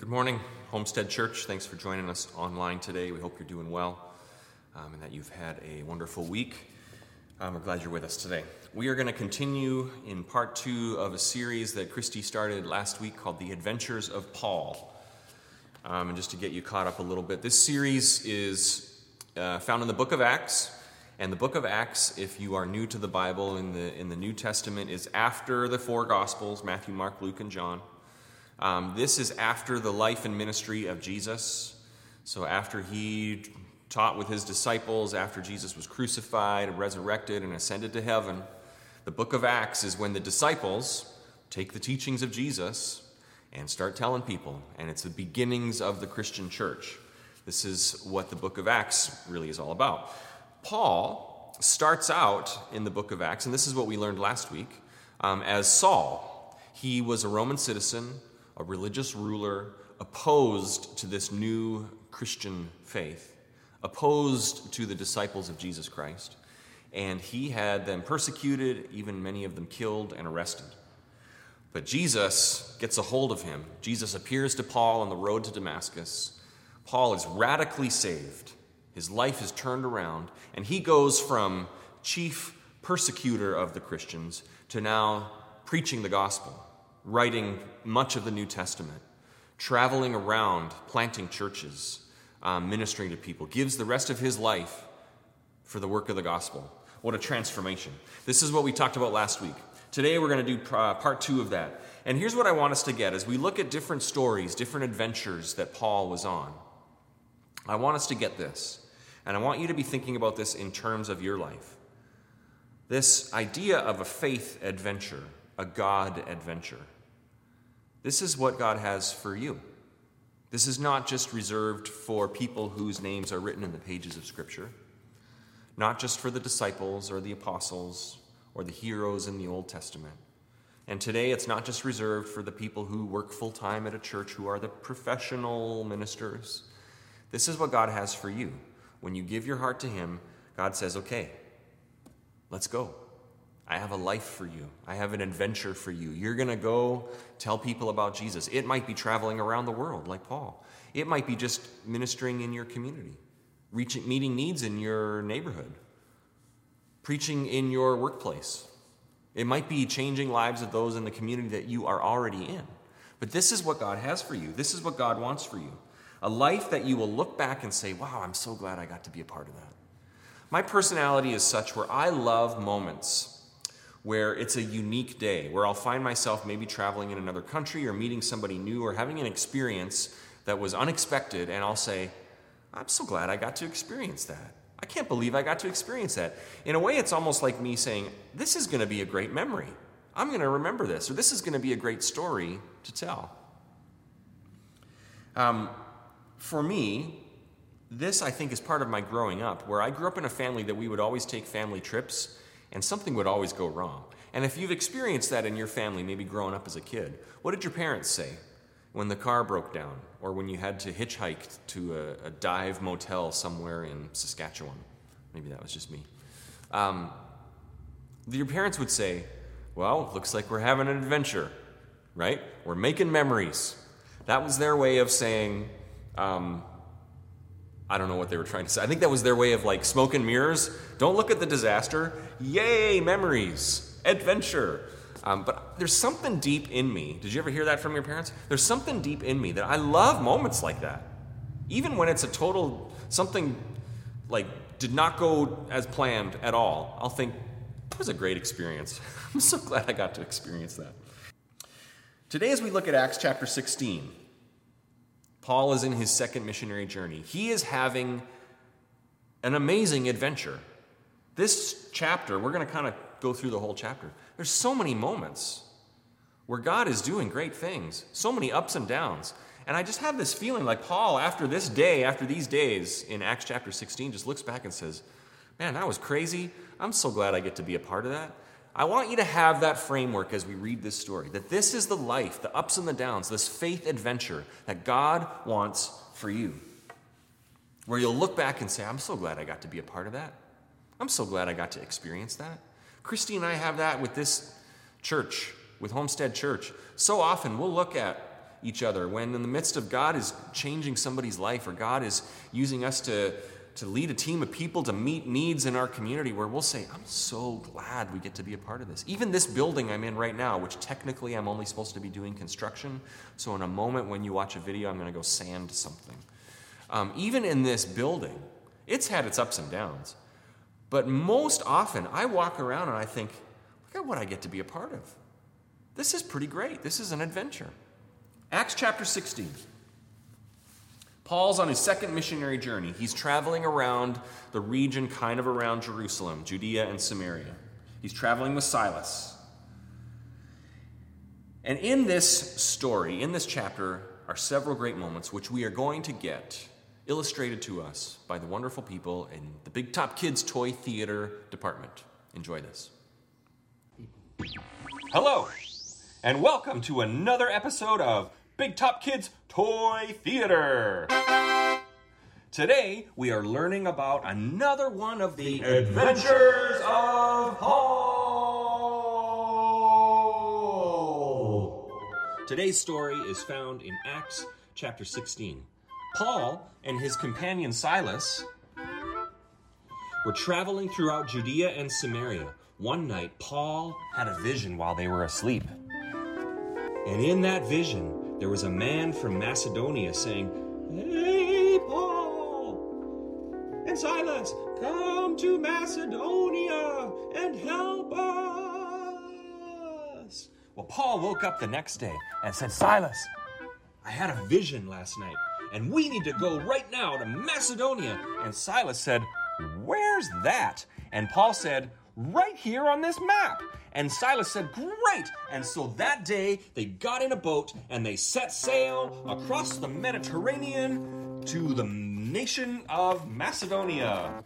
Good morning, Homestead Church. Thanks for joining us online today. We hope you're doing well um, and that you've had a wonderful week. Um, we're glad you're with us today. We are going to continue in part two of a series that Christy started last week called The Adventures of Paul. Um, and just to get you caught up a little bit, this series is uh, found in the book of Acts. And the book of Acts, if you are new to the Bible in the, in the New Testament, is after the four Gospels Matthew, Mark, Luke, and John. Um, this is after the life and ministry of Jesus. So, after he taught with his disciples, after Jesus was crucified, and resurrected, and ascended to heaven, the book of Acts is when the disciples take the teachings of Jesus and start telling people. And it's the beginnings of the Christian church. This is what the book of Acts really is all about. Paul starts out in the book of Acts, and this is what we learned last week, um, as Saul. He was a Roman citizen a religious ruler opposed to this new Christian faith, opposed to the disciples of Jesus Christ. And he had them persecuted, even many of them killed and arrested. But Jesus gets a hold of him. Jesus appears to Paul on the road to Damascus. Paul is radically saved. His life is turned around, and he goes from chief persecutor of the Christians to now preaching the gospel writing much of the New Testament, traveling around, planting churches, um, ministering to people, gives the rest of his life for the work of the gospel. What a transformation. This is what we talked about last week. Today we're going to do uh, part two of that. And here's what I want us to get as we look at different stories, different adventures that Paul was on. I want us to get this. And I want you to be thinking about this in terms of your life. This idea of a faith adventure a God adventure. This is what God has for you. This is not just reserved for people whose names are written in the pages of Scripture, not just for the disciples or the apostles or the heroes in the Old Testament. And today it's not just reserved for the people who work full time at a church who are the professional ministers. This is what God has for you. When you give your heart to Him, God says, okay, let's go. I have a life for you. I have an adventure for you. You're going to go tell people about Jesus. It might be traveling around the world like Paul, it might be just ministering in your community, reaching, meeting needs in your neighborhood, preaching in your workplace. It might be changing lives of those in the community that you are already in. But this is what God has for you. This is what God wants for you. A life that you will look back and say, wow, I'm so glad I got to be a part of that. My personality is such where I love moments where it's a unique day, where I'll find myself maybe traveling in another country or meeting somebody new or having an experience that was unexpected, and I'll say, I'm so glad I got to experience that. I can't believe I got to experience that. In a way, it's almost like me saying, This is going to be a great memory. I'm going to remember this, or this is going to be a great story to tell. Um, for me, this I think is part of my growing up, where I grew up in a family that we would always take family trips and something would always go wrong. And if you've experienced that in your family, maybe growing up as a kid, what did your parents say when the car broke down or when you had to hitchhike to a, a dive motel somewhere in Saskatchewan? Maybe that was just me. Um, your parents would say, Well, looks like we're having an adventure, right? We're making memories. That was their way of saying, um, I don't know what they were trying to say. I think that was their way of like smoke and mirrors. Don't look at the disaster. Yay, memories, adventure. Um, but there's something deep in me. Did you ever hear that from your parents? There's something deep in me that I love moments like that. Even when it's a total, something like did not go as planned at all, I'll think, it was a great experience. I'm so glad I got to experience that. Today, as we look at Acts chapter 16, Paul is in his second missionary journey. He is having an amazing adventure. This chapter, we're going to kind of go through the whole chapter. There's so many moments where God is doing great things, so many ups and downs. And I just have this feeling like Paul, after this day, after these days in Acts chapter 16, just looks back and says, Man, that was crazy. I'm so glad I get to be a part of that. I want you to have that framework as we read this story that this is the life, the ups and the downs, this faith adventure that God wants for you. Where you'll look back and say, I'm so glad I got to be a part of that. I'm so glad I got to experience that. Christy and I have that with this church, with Homestead Church. So often we'll look at each other, when in the midst of God is changing somebody's life or God is using us to, to lead a team of people to meet needs in our community, where we'll say, I'm so glad we get to be a part of this. Even this building I'm in right now, which technically I'm only supposed to be doing construction, so in a moment when you watch a video, I'm going to go sand something. Um, even in this building, it's had its ups and downs. But most often, I walk around and I think, look at what I get to be a part of. This is pretty great. This is an adventure. Acts chapter 16. Paul's on his second missionary journey. He's traveling around the region kind of around Jerusalem, Judea and Samaria. He's traveling with Silas. And in this story, in this chapter, are several great moments which we are going to get illustrated to us by the wonderful people in the Big Top Kids Toy Theater department. Enjoy this. Hello, and welcome to another episode of Big Top Kids Toy Theater. Today, we are learning about another one of the adventures of Paul. Today's story is found in Acts chapter 16. Paul and his companion Silas were traveling throughout Judea and Samaria. One night, Paul had a vision while they were asleep. And in that vision, there was a man from Macedonia saying, Hey, Paul and Silas, come to Macedonia and help us. Well, Paul woke up the next day and said, Silas, I had a vision last night and we need to go right now to Macedonia. And Silas said, Where's that? And Paul said, Right here on this map. And Silas said, Great! And so that day they got in a boat and they set sail across the Mediterranean to the nation of Macedonia.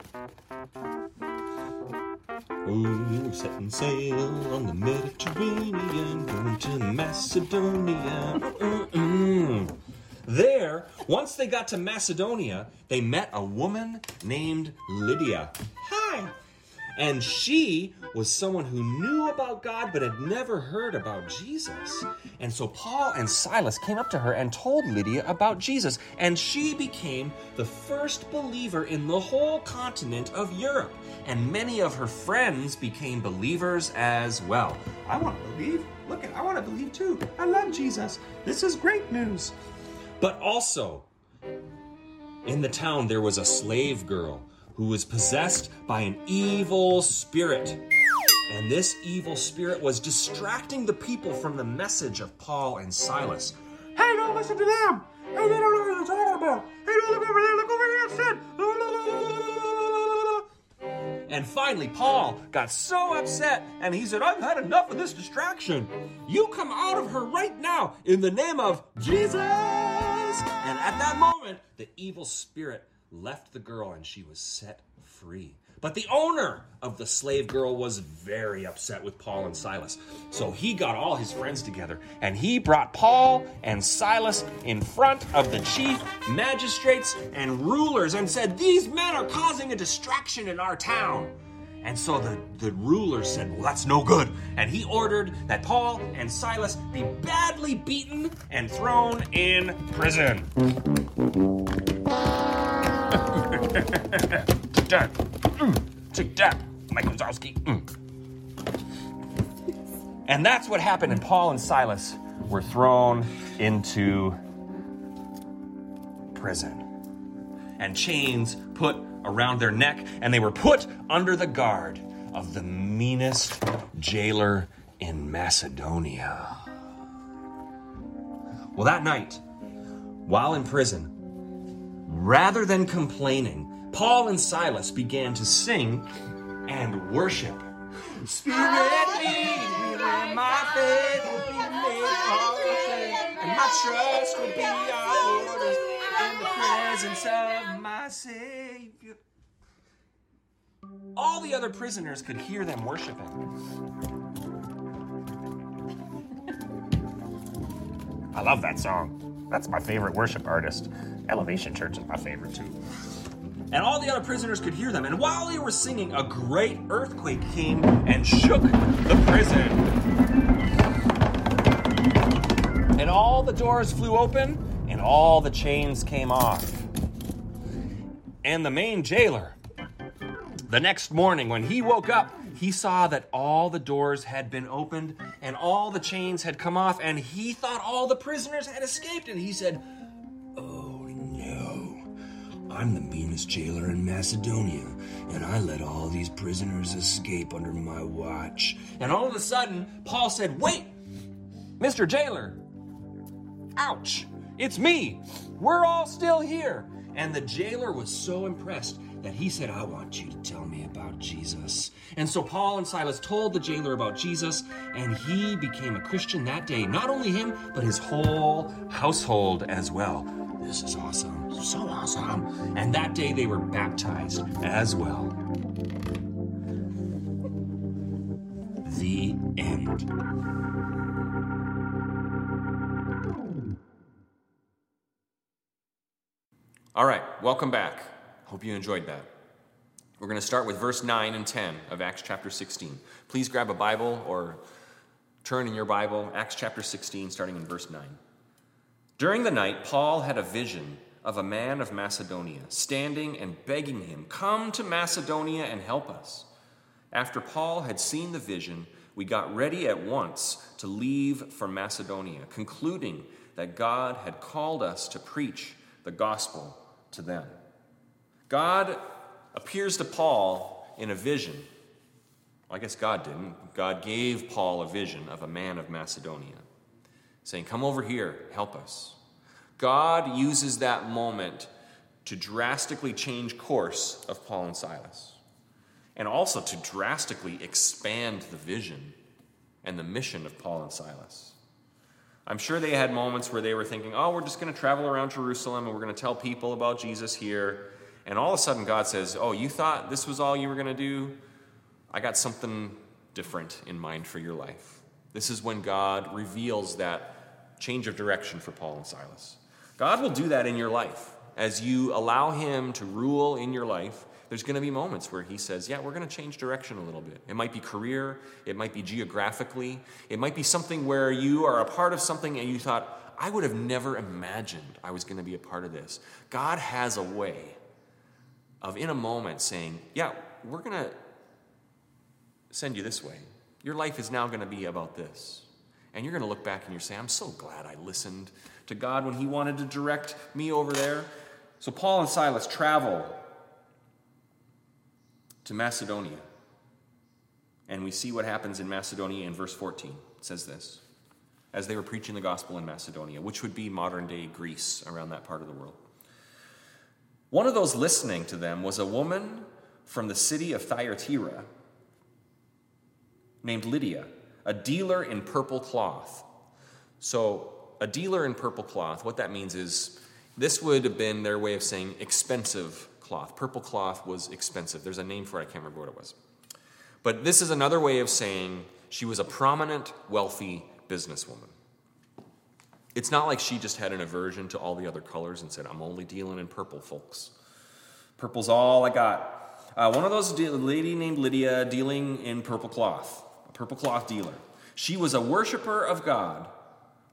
Setting sail on the Mediterranean, going to Macedonia. There, once they got to Macedonia, they met a woman named Lydia. Hi! And she was someone who knew about God but had never heard about Jesus. And so Paul and Silas came up to her and told Lydia about Jesus. And she became the first believer in the whole continent of Europe. And many of her friends became believers as well. I want to believe. Look, at, I want to believe too. I love Jesus. This is great news. But also, in the town, there was a slave girl who was possessed by an evil spirit. And this evil spirit was distracting the people from the message of Paul and Silas. Hey, don't listen to them! Hey, they don't know what they're talking about! Hey, don't look over there, look over here instead! And finally, Paul got so upset and he said, I've had enough of this distraction. You come out of her right now in the name of Jesus! And at that moment, the evil spirit left the girl and she was set free. But the owner of the slave girl was very upset with Paul and Silas. So he got all his friends together and he brought Paul and Silas in front of the chief magistrates and rulers and said, These men are causing a distraction in our town. And so the, the ruler said, Well, that's no good. And he ordered that Paul and Silas be badly beaten and thrown in prison. Take that. Take that, Mike Wazowski. Mm. And that's what happened, and Paul and Silas were thrown into prison. And chains put around their neck, and they were put under the guard of the meanest jailer in Macedonia. Well, that night, while in prison, rather than complaining, Paul and Silas began to sing and worship. Spirit, lead me where my faith will be made perfect, and my trust will be our orders in the presence of my Savior. All the other prisoners could hear them worshiping. I love that song. That's my favorite worship artist. Elevation Church is my favorite too. And all the other prisoners could hear them. And while they were singing, a great earthquake came and shook the prison. and all the doors flew open, and all the chains came off. And the main jailer, the next morning when he woke up, he saw that all the doors had been opened and all the chains had come off, and he thought all the prisoners had escaped. And he said, Oh no, I'm the meanest jailer in Macedonia, and I let all these prisoners escape under my watch. And all of a sudden, Paul said, Wait, Mr. Jailer, ouch, it's me. We're all still here. And the jailer was so impressed that he said, I want you to tell me about Jesus. And so Paul and Silas told the jailer about Jesus, and he became a Christian that day. Not only him, but his whole household as well. This is awesome. So awesome. And that day they were baptized as well. The end. All right, welcome back. Hope you enjoyed that. We're going to start with verse 9 and 10 of Acts chapter 16. Please grab a Bible or turn in your Bible, Acts chapter 16, starting in verse 9. During the night, Paul had a vision of a man of Macedonia standing and begging him, Come to Macedonia and help us. After Paul had seen the vision, we got ready at once to leave for Macedonia, concluding that God had called us to preach the gospel to them. God appears to Paul in a vision. Well, I guess God didn't. God gave Paul a vision of a man of Macedonia, saying, Come over here, help us. God uses that moment to drastically change course of Paul and Silas, and also to drastically expand the vision and the mission of Paul and Silas. I'm sure they had moments where they were thinking, oh, we're just going to travel around Jerusalem and we're going to tell people about Jesus here. And all of a sudden, God says, oh, you thought this was all you were going to do? I got something different in mind for your life. This is when God reveals that change of direction for Paul and Silas. God will do that in your life. As you allow Him to rule in your life, there's going to be moments where He says, Yeah, we're going to change direction a little bit. It might be career, it might be geographically, it might be something where you are a part of something and you thought, I would have never imagined I was going to be a part of this. God has a way of, in a moment, saying, Yeah, we're going to send you this way. Your life is now going to be about this. And you're going to look back and you're saying, I'm so glad I listened to God when He wanted to direct me over there. So Paul and Silas travel to Macedonia. And we see what happens in Macedonia in verse 14. It says this as they were preaching the gospel in Macedonia, which would be modern day Greece around that part of the world. One of those listening to them was a woman from the city of Thyatira named Lydia, a dealer in purple cloth. So, a dealer in purple cloth, what that means is this would have been their way of saying expensive cloth. Purple cloth was expensive. There's a name for it, I can't remember what it was. But this is another way of saying she was a prominent, wealthy businesswoman. It's not like she just had an aversion to all the other colors and said, I'm only dealing in purple, folks. Purple's all I got. Uh, one of those, de- lady named Lydia, dealing in purple cloth, a purple cloth dealer. She was a worshiper of God.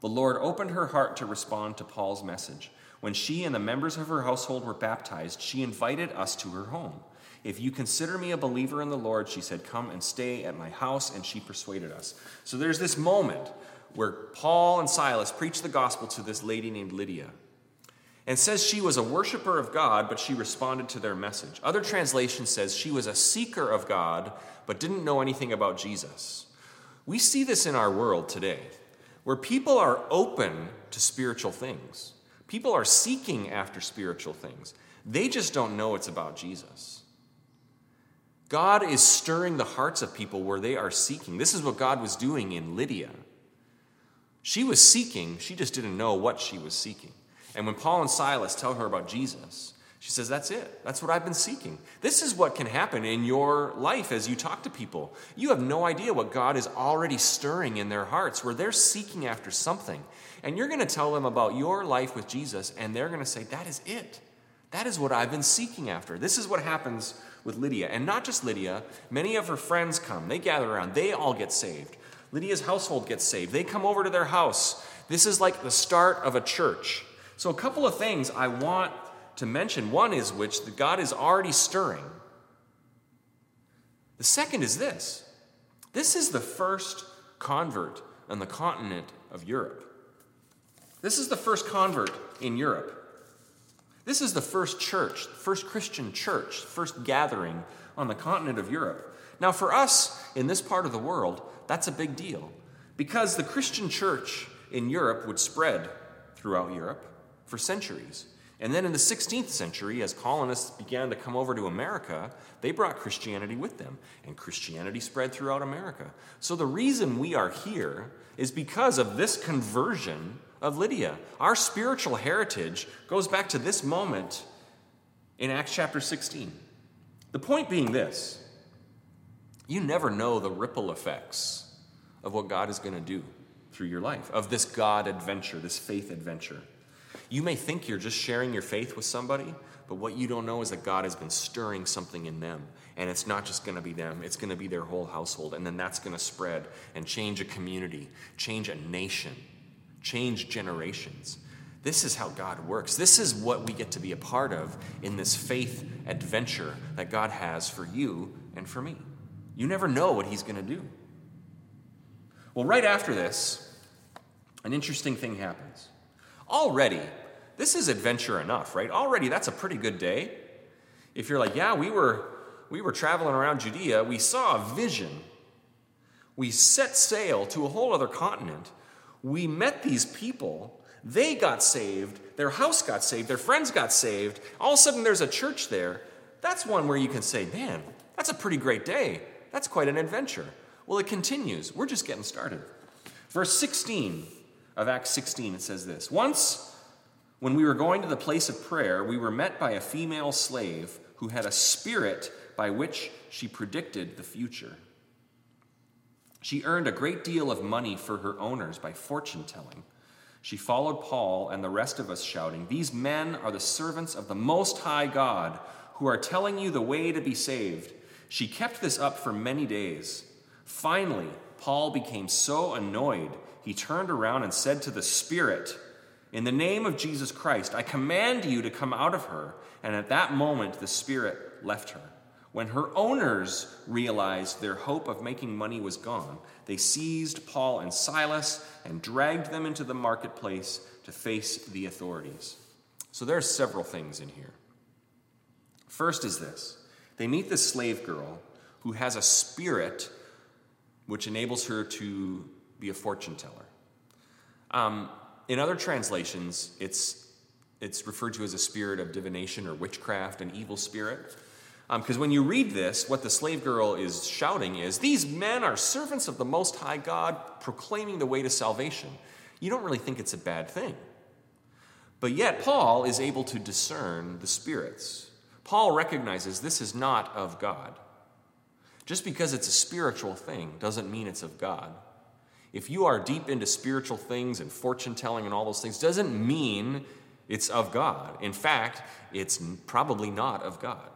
The Lord opened her heart to respond to Paul's message. When she and the members of her household were baptized, she invited us to her home. If you consider me a believer in the Lord, she said, Come and stay at my house, and she persuaded us. So there's this moment where Paul and Silas preached the gospel to this lady named Lydia. And says she was a worshiper of God, but she responded to their message. Other translation says she was a seeker of God, but didn't know anything about Jesus. We see this in our world today, where people are open to spiritual things. People are seeking after spiritual things. They just don't know it's about Jesus. God is stirring the hearts of people where they are seeking. This is what God was doing in Lydia. She was seeking, she just didn't know what she was seeking. And when Paul and Silas tell her about Jesus, she says, That's it. That's what I've been seeking. This is what can happen in your life as you talk to people. You have no idea what God is already stirring in their hearts, where they're seeking after something. And you're going to tell them about your life with Jesus, and they're going to say, That is it. That is what I've been seeking after. This is what happens with Lydia. And not just Lydia, many of her friends come. They gather around, they all get saved. Lydia's household gets saved. They come over to their house. This is like the start of a church. So, a couple of things I want to mention. One is which that God is already stirring. The second is this this is the first convert on the continent of Europe. This is the first convert in Europe. This is the first church, the first Christian church, first gathering on the continent of Europe. Now, for us in this part of the world, that's a big deal because the Christian church in Europe would spread throughout Europe for centuries. And then in the 16th century, as colonists began to come over to America, they brought Christianity with them, and Christianity spread throughout America. So the reason we are here is because of this conversion of Lydia. Our spiritual heritage goes back to this moment in Acts chapter 16. The point being this you never know the ripple effects of what God is going to do through your life, of this God adventure, this faith adventure. You may think you're just sharing your faith with somebody, but what you don't know is that God has been stirring something in them. And it's not just going to be them, it's going to be their whole household. And then that's going to spread and change a community, change a nation, change generations. This is how God works. This is what we get to be a part of in this faith adventure that God has for you and for me. You never know what He's going to do. Well, right after this, an interesting thing happens. Already, this is adventure enough, right? Already that's a pretty good day. If you're like, yeah, we were we were traveling around Judea, we saw a vision. We set sail to a whole other continent. We met these people. They got saved. Their house got saved. Their friends got saved. All of a sudden, there's a church there. That's one where you can say, man, that's a pretty great day. That's quite an adventure. Well, it continues. We're just getting started. Verse 16 of Acts 16, it says this Once, when we were going to the place of prayer, we were met by a female slave who had a spirit by which she predicted the future. She earned a great deal of money for her owners by fortune telling. She followed Paul and the rest of us, shouting, These men are the servants of the Most High God who are telling you the way to be saved. She kept this up for many days. Finally, Paul became so annoyed, he turned around and said to the Spirit, in the name of Jesus Christ, I command you to come out of her. And at that moment, the spirit left her. When her owners realized their hope of making money was gone, they seized Paul and Silas and dragged them into the marketplace to face the authorities. So there are several things in here. First is this they meet this slave girl who has a spirit which enables her to be a fortune teller. Um, in other translations, it's, it's referred to as a spirit of divination or witchcraft, an evil spirit. Because um, when you read this, what the slave girl is shouting is, These men are servants of the Most High God, proclaiming the way to salvation. You don't really think it's a bad thing. But yet, Paul is able to discern the spirits. Paul recognizes this is not of God. Just because it's a spiritual thing doesn't mean it's of God if you are deep into spiritual things and fortune telling and all those things, doesn't mean it's of God. In fact, it's probably not of God.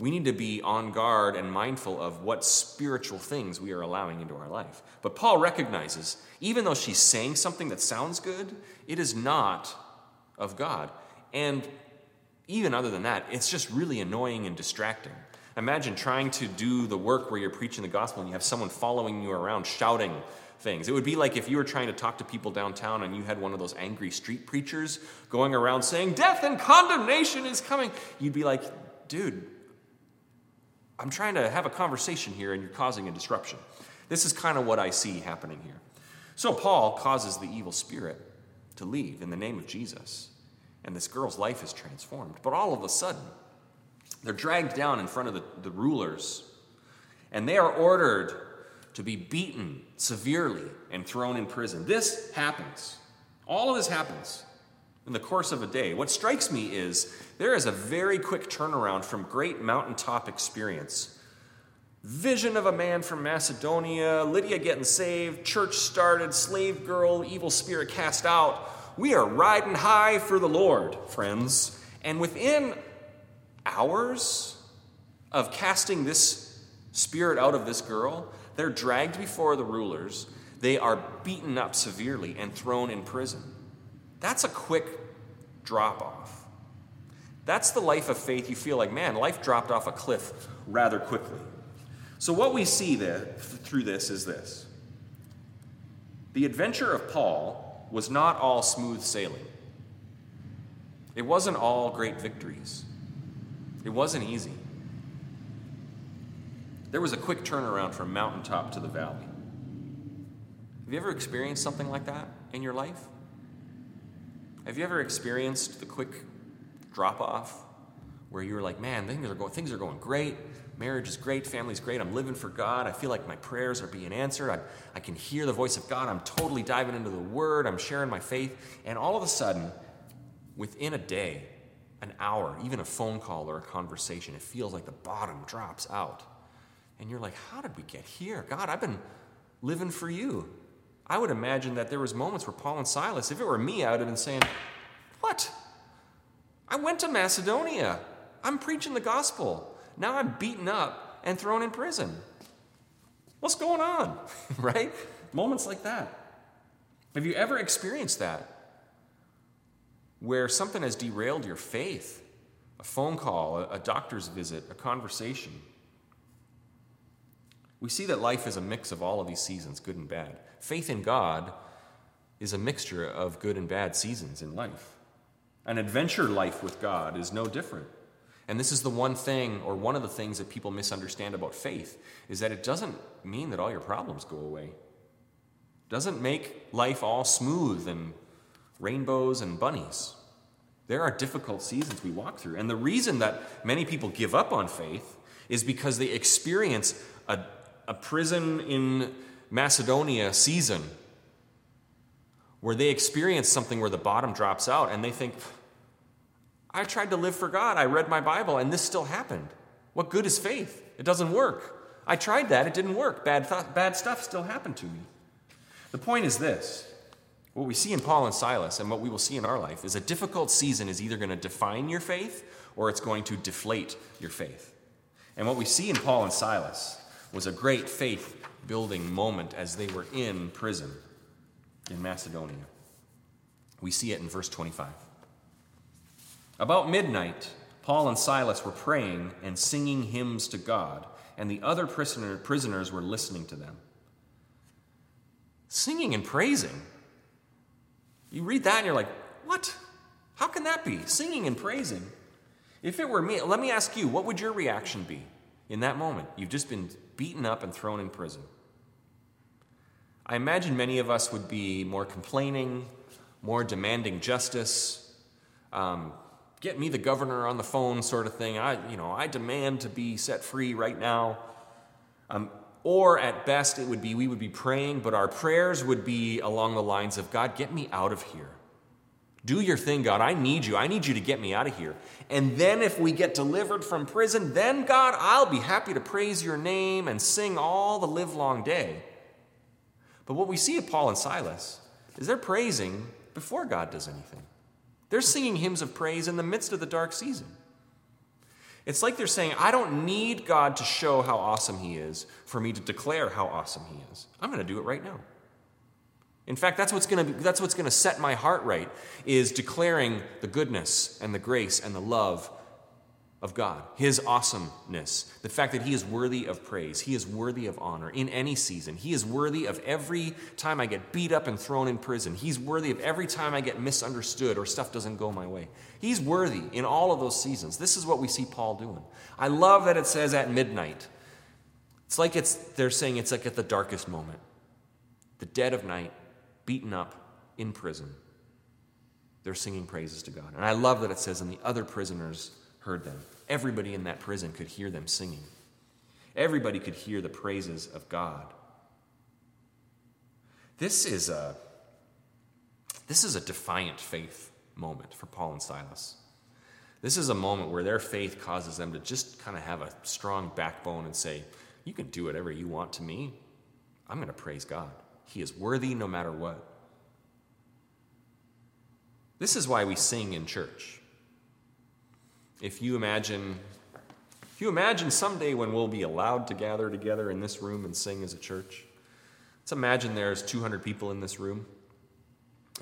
We need to be on guard and mindful of what spiritual things we are allowing into our life. But Paul recognizes, even though she's saying something that sounds good, it is not of God. And even other than that, it's just really annoying and distracting. Imagine trying to do the work where you're preaching the gospel and you have someone following you around shouting things. It would be like if you were trying to talk to people downtown and you had one of those angry street preachers going around saying, Death and condemnation is coming. You'd be like, Dude, I'm trying to have a conversation here and you're causing a disruption. This is kind of what I see happening here. So Paul causes the evil spirit to leave in the name of Jesus, and this girl's life is transformed. But all of a sudden, they're dragged down in front of the, the rulers, and they are ordered to be beaten severely and thrown in prison. This happens. All of this happens in the course of a day. What strikes me is there is a very quick turnaround from great mountaintop experience. Vision of a man from Macedonia, Lydia getting saved, church started, slave girl, evil spirit cast out. We are riding high for the Lord, friends. And within hours of casting this spirit out of this girl, they're dragged before the rulers. they are beaten up severely and thrown in prison. That's a quick drop off. That's the life of faith you feel like, man, life dropped off a cliff rather quickly. So, what we see there, through this is this the adventure of Paul was not all smooth sailing, it wasn't all great victories, it wasn't easy. There was a quick turnaround from mountaintop to the valley. Have you ever experienced something like that in your life? Have you ever experienced the quick drop off where you were like, man, things are going, things are going great. Marriage is great. Family's great. I'm living for God. I feel like my prayers are being answered. I, I can hear the voice of God. I'm totally diving into the Word. I'm sharing my faith. And all of a sudden, within a day, an hour, even a phone call or a conversation, it feels like the bottom drops out. And you're like, how did we get here? God, I've been living for you. I would imagine that there was moments where Paul and Silas, if it were me, I would have been saying, What? I went to Macedonia. I'm preaching the gospel. Now I'm beaten up and thrown in prison. What's going on? right? Moments like that. Have you ever experienced that? Where something has derailed your faith? A phone call, a, doctor's visit, a conversation. We see that life is a mix of all of these seasons, good and bad. Faith in God is a mixture of good and bad seasons in life. An adventure life with God is no different. And this is the one thing, or one of the things that people misunderstand about faith, is that it doesn't mean that all your problems go away. It doesn't make life all smooth and rainbows and bunnies. There are difficult seasons we walk through. And the reason that many people give up on faith is because they experience a, a prison in Macedonia season where they experience something where the bottom drops out and they think, I tried to live for God. I read my Bible and this still happened. What good is faith? It doesn't work. I tried that, it didn't work. Bad, th- bad stuff still happened to me. The point is this what we see in Paul and Silas and what we will see in our life is a difficult season is either going to define your faith or it's going to deflate your faith. And what we see in Paul and Silas was a great faith building moment as they were in prison in Macedonia. We see it in verse 25. About midnight, Paul and Silas were praying and singing hymns to God, and the other prisoner, prisoners were listening to them. Singing and praising. You read that and you're like, what? How can that be? Singing and praising. If it were me, let me ask you, what would your reaction be in that moment? You've just been beaten up and thrown in prison. I imagine many of us would be more complaining, more demanding justice, um, get me the governor on the phone sort of thing. I, you know, I demand to be set free right now. Um, or at best, it would be we would be praying, but our prayers would be along the lines of God, get me out of here. Do your thing, God. I need you. I need you to get me out of here. And then, if we get delivered from prison, then, God, I'll be happy to praise your name and sing all the livelong day. But what we see of Paul and Silas is they're praising before God does anything. They're singing hymns of praise in the midst of the dark season. It's like they're saying, I don't need God to show how awesome He is for me to declare how awesome He is. I'm going to do it right now. In fact, that's what's going to that's what's going to set my heart right is declaring the goodness and the grace and the love of God, His awesomeness, the fact that He is worthy of praise, He is worthy of honor in any season. He is worthy of every time I get beat up and thrown in prison. He's worthy of every time I get misunderstood or stuff doesn't go my way. He's worthy in all of those seasons. This is what we see Paul doing. I love that it says at midnight. It's like it's they're saying it's like at the darkest moment. The dead of night, beaten up in prison. They're singing praises to God. And I love that it says, and the other prisoners heard them. Everybody in that prison could hear them singing. Everybody could hear the praises of God. This is a this is a defiant faith moment for Paul and Silas. This is a moment where their faith causes them to just kind of have a strong backbone and say, You can do whatever you want to me. I'm going to praise God. He is worthy no matter what. This is why we sing in church if you imagine if you imagine someday when we'll be allowed to gather together in this room and sing as a church, Let's imagine there's 200 people in this room,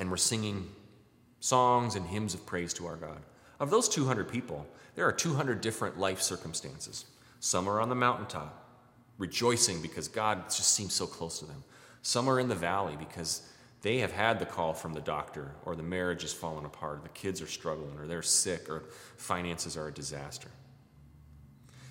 and we're singing songs and hymns of praise to our God. Of those 200 people, there are 200 different life circumstances. Some are on the mountaintop, rejoicing because God just seems so close to them. Some are in the valley because they have had the call from the doctor, or the marriage has fallen apart, or the kids are struggling, or they're sick, or finances are a disaster.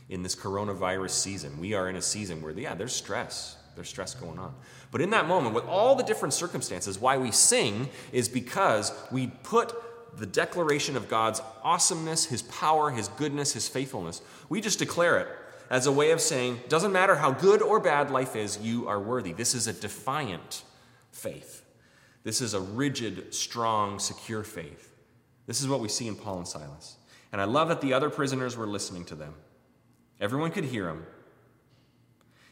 In this coronavirus season, we are in a season where, yeah, there's stress. There's stress going on. But in that moment, with all the different circumstances, why we sing is because we put the declaration of God's awesomeness, His power, His goodness, His faithfulness, we just declare it as a way of saying, doesn't matter how good or bad life is, you are worthy. This is a defiant faith. This is a rigid, strong, secure faith. This is what we see in Paul and Silas. And I love that the other prisoners were listening to them. Everyone could hear them.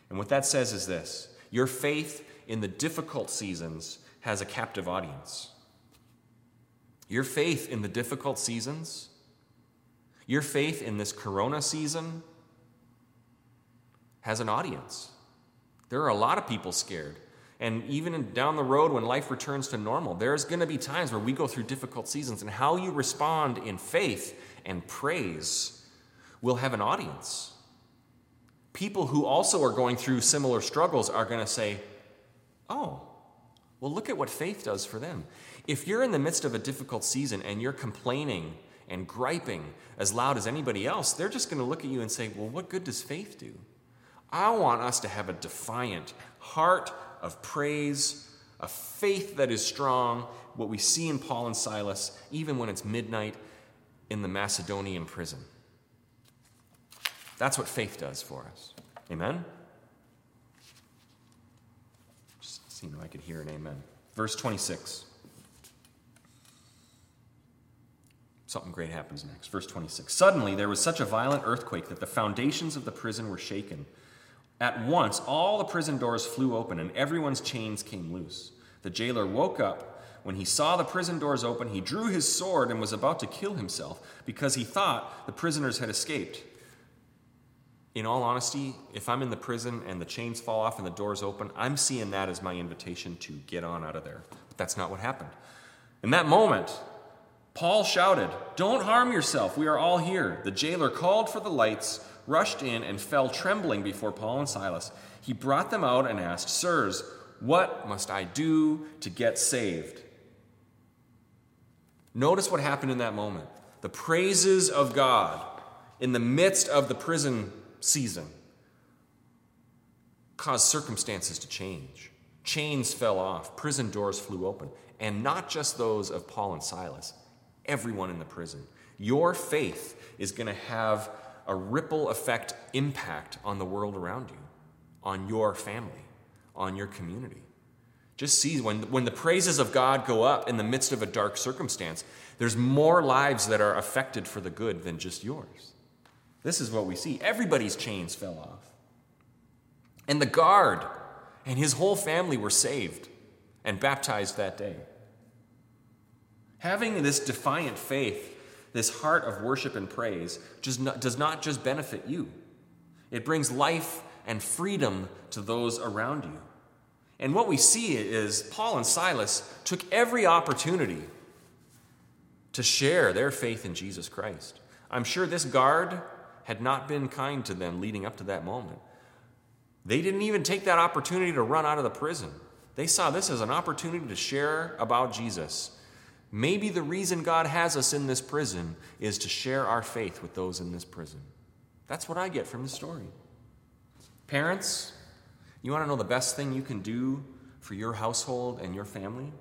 And what that says is this your faith in the difficult seasons has a captive audience. Your faith in the difficult seasons, your faith in this corona season has an audience. There are a lot of people scared. And even down the road when life returns to normal, there's going to be times where we go through difficult seasons. And how you respond in faith and praise will have an audience. People who also are going through similar struggles are going to say, Oh, well, look at what faith does for them. If you're in the midst of a difficult season and you're complaining and griping as loud as anybody else, they're just going to look at you and say, Well, what good does faith do? I want us to have a defiant heart of praise, a faith that is strong, what we see in Paul and Silas, even when it's midnight in the Macedonian prison. That's what faith does for us. Amen? Just seemed I could hear an amen. Verse 26. Something great happens next. Verse 26. Suddenly there was such a violent earthquake that the foundations of the prison were shaken. At once, all the prison doors flew open and everyone's chains came loose. The jailer woke up. When he saw the prison doors open, he drew his sword and was about to kill himself because he thought the prisoners had escaped. In all honesty, if I'm in the prison and the chains fall off and the doors open, I'm seeing that as my invitation to get on out of there. But that's not what happened. In that moment, Paul shouted, Don't harm yourself. We are all here. The jailer called for the lights rushed in and fell trembling before Paul and Silas. He brought them out and asked, Sirs, what must I do to get saved? Notice what happened in that moment. The praises of God in the midst of the prison season caused circumstances to change. Chains fell off, prison doors flew open, and not just those of Paul and Silas, everyone in the prison. Your faith is going to have a ripple effect impact on the world around you, on your family, on your community. Just see when, when the praises of God go up in the midst of a dark circumstance, there's more lives that are affected for the good than just yours. This is what we see. Everybody's chains fell off. And the guard and his whole family were saved and baptized that day. Having this defiant faith this heart of worship and praise does not just benefit you, it brings life and freedom to those around you. And what we see is Paul and Silas took every opportunity to share their faith in Jesus Christ. I'm sure this guard had not been kind to them leading up to that moment. They didn't even take that opportunity to run out of the prison. They saw this as an opportunity to share about Jesus Maybe the reason God has us in this prison is to share our faith with those in this prison. That's what I get from the story. Parents, you want to know the best thing you can do for your household and your family?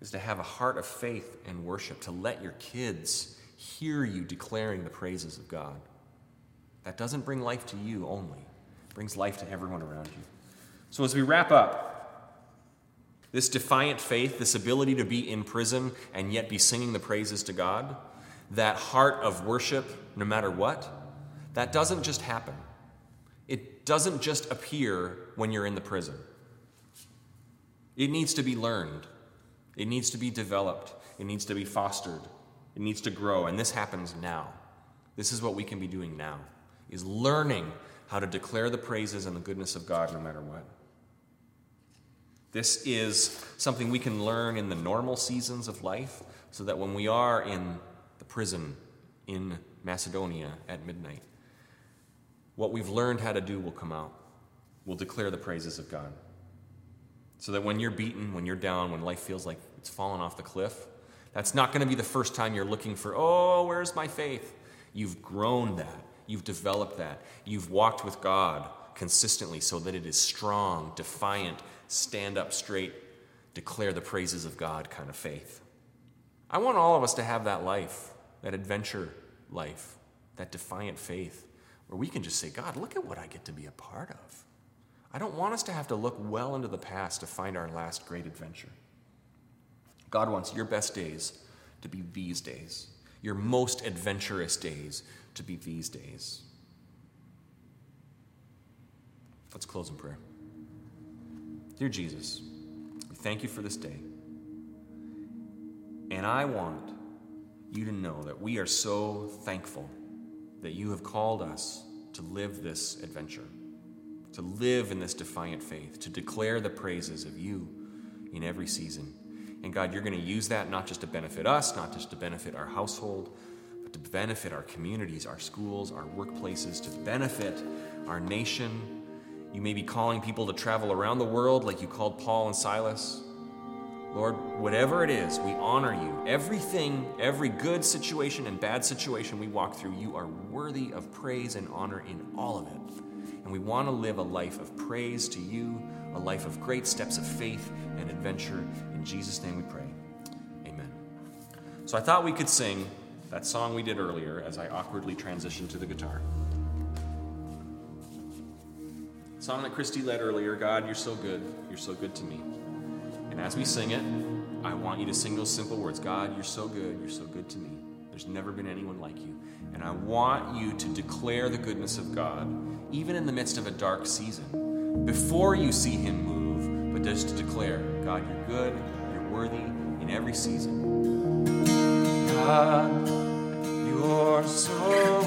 Is to have a heart of faith and worship, to let your kids hear you declaring the praises of God. That doesn't bring life to you only, it brings life to everyone around you. So, as we wrap up, this defiant faith, this ability to be in prison and yet be singing the praises to God, that heart of worship no matter what, that doesn't just happen. It doesn't just appear when you're in the prison. It needs to be learned, it needs to be developed, it needs to be fostered, it needs to grow, and this happens now. This is what we can be doing now, is learning how to declare the praises and the goodness of God no matter what. This is something we can learn in the normal seasons of life so that when we are in the prison in Macedonia at midnight, what we've learned how to do will come out. We'll declare the praises of God. So that when you're beaten, when you're down, when life feels like it's fallen off the cliff, that's not going to be the first time you're looking for, oh, where's my faith? You've grown that. You've developed that. You've walked with God consistently so that it is strong, defiant, stand up straight, declare the praises of God kind of faith. I want all of us to have that life, that adventure life, that defiant faith, where we can just say, God, look at what I get to be a part of. I don't want us to have to look well into the past to find our last great adventure. God wants your best days to be these days, your most adventurous days to be these days. Let's close in prayer. Dear Jesus, we thank you for this day. And I want you to know that we are so thankful that you have called us to live this adventure, to live in this defiant faith, to declare the praises of you in every season. And God, you're going to use that not just to benefit us, not just to benefit our household, but to benefit our communities, our schools, our workplaces, to benefit our nation. You may be calling people to travel around the world like you called Paul and Silas. Lord, whatever it is, we honor you. Everything, every good situation and bad situation we walk through, you are worthy of praise and honor in all of it. And we want to live a life of praise to you, a life of great steps of faith and adventure. In Jesus' name we pray. Amen. So I thought we could sing that song we did earlier as I awkwardly transitioned to the guitar. Song that Christy led earlier God, you're so good. You're so good to me. And as we sing it, I want you to sing those simple words God, you're so good. You're so good to me. There's never been anyone like you. And I want you to declare the goodness of God, even in the midst of a dark season, before you see Him move, but just to declare, God, you're good, you're worthy in every season. God, you're so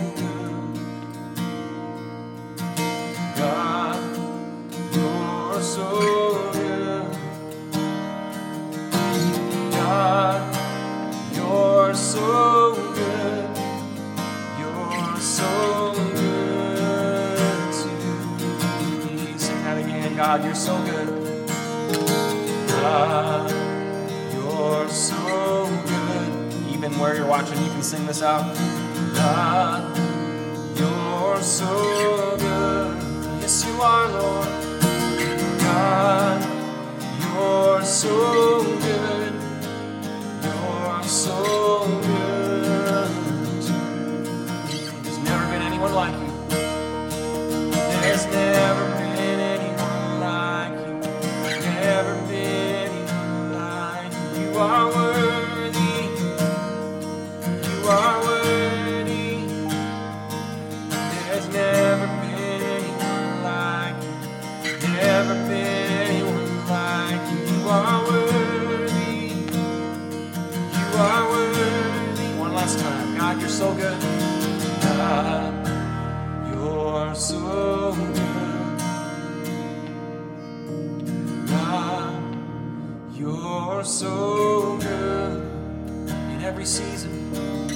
God, you're so good. God, you're so good. Even where you're watching, you can sing this out. God, you're so good. Yes, you are, Lord. God, you're so so good in every season.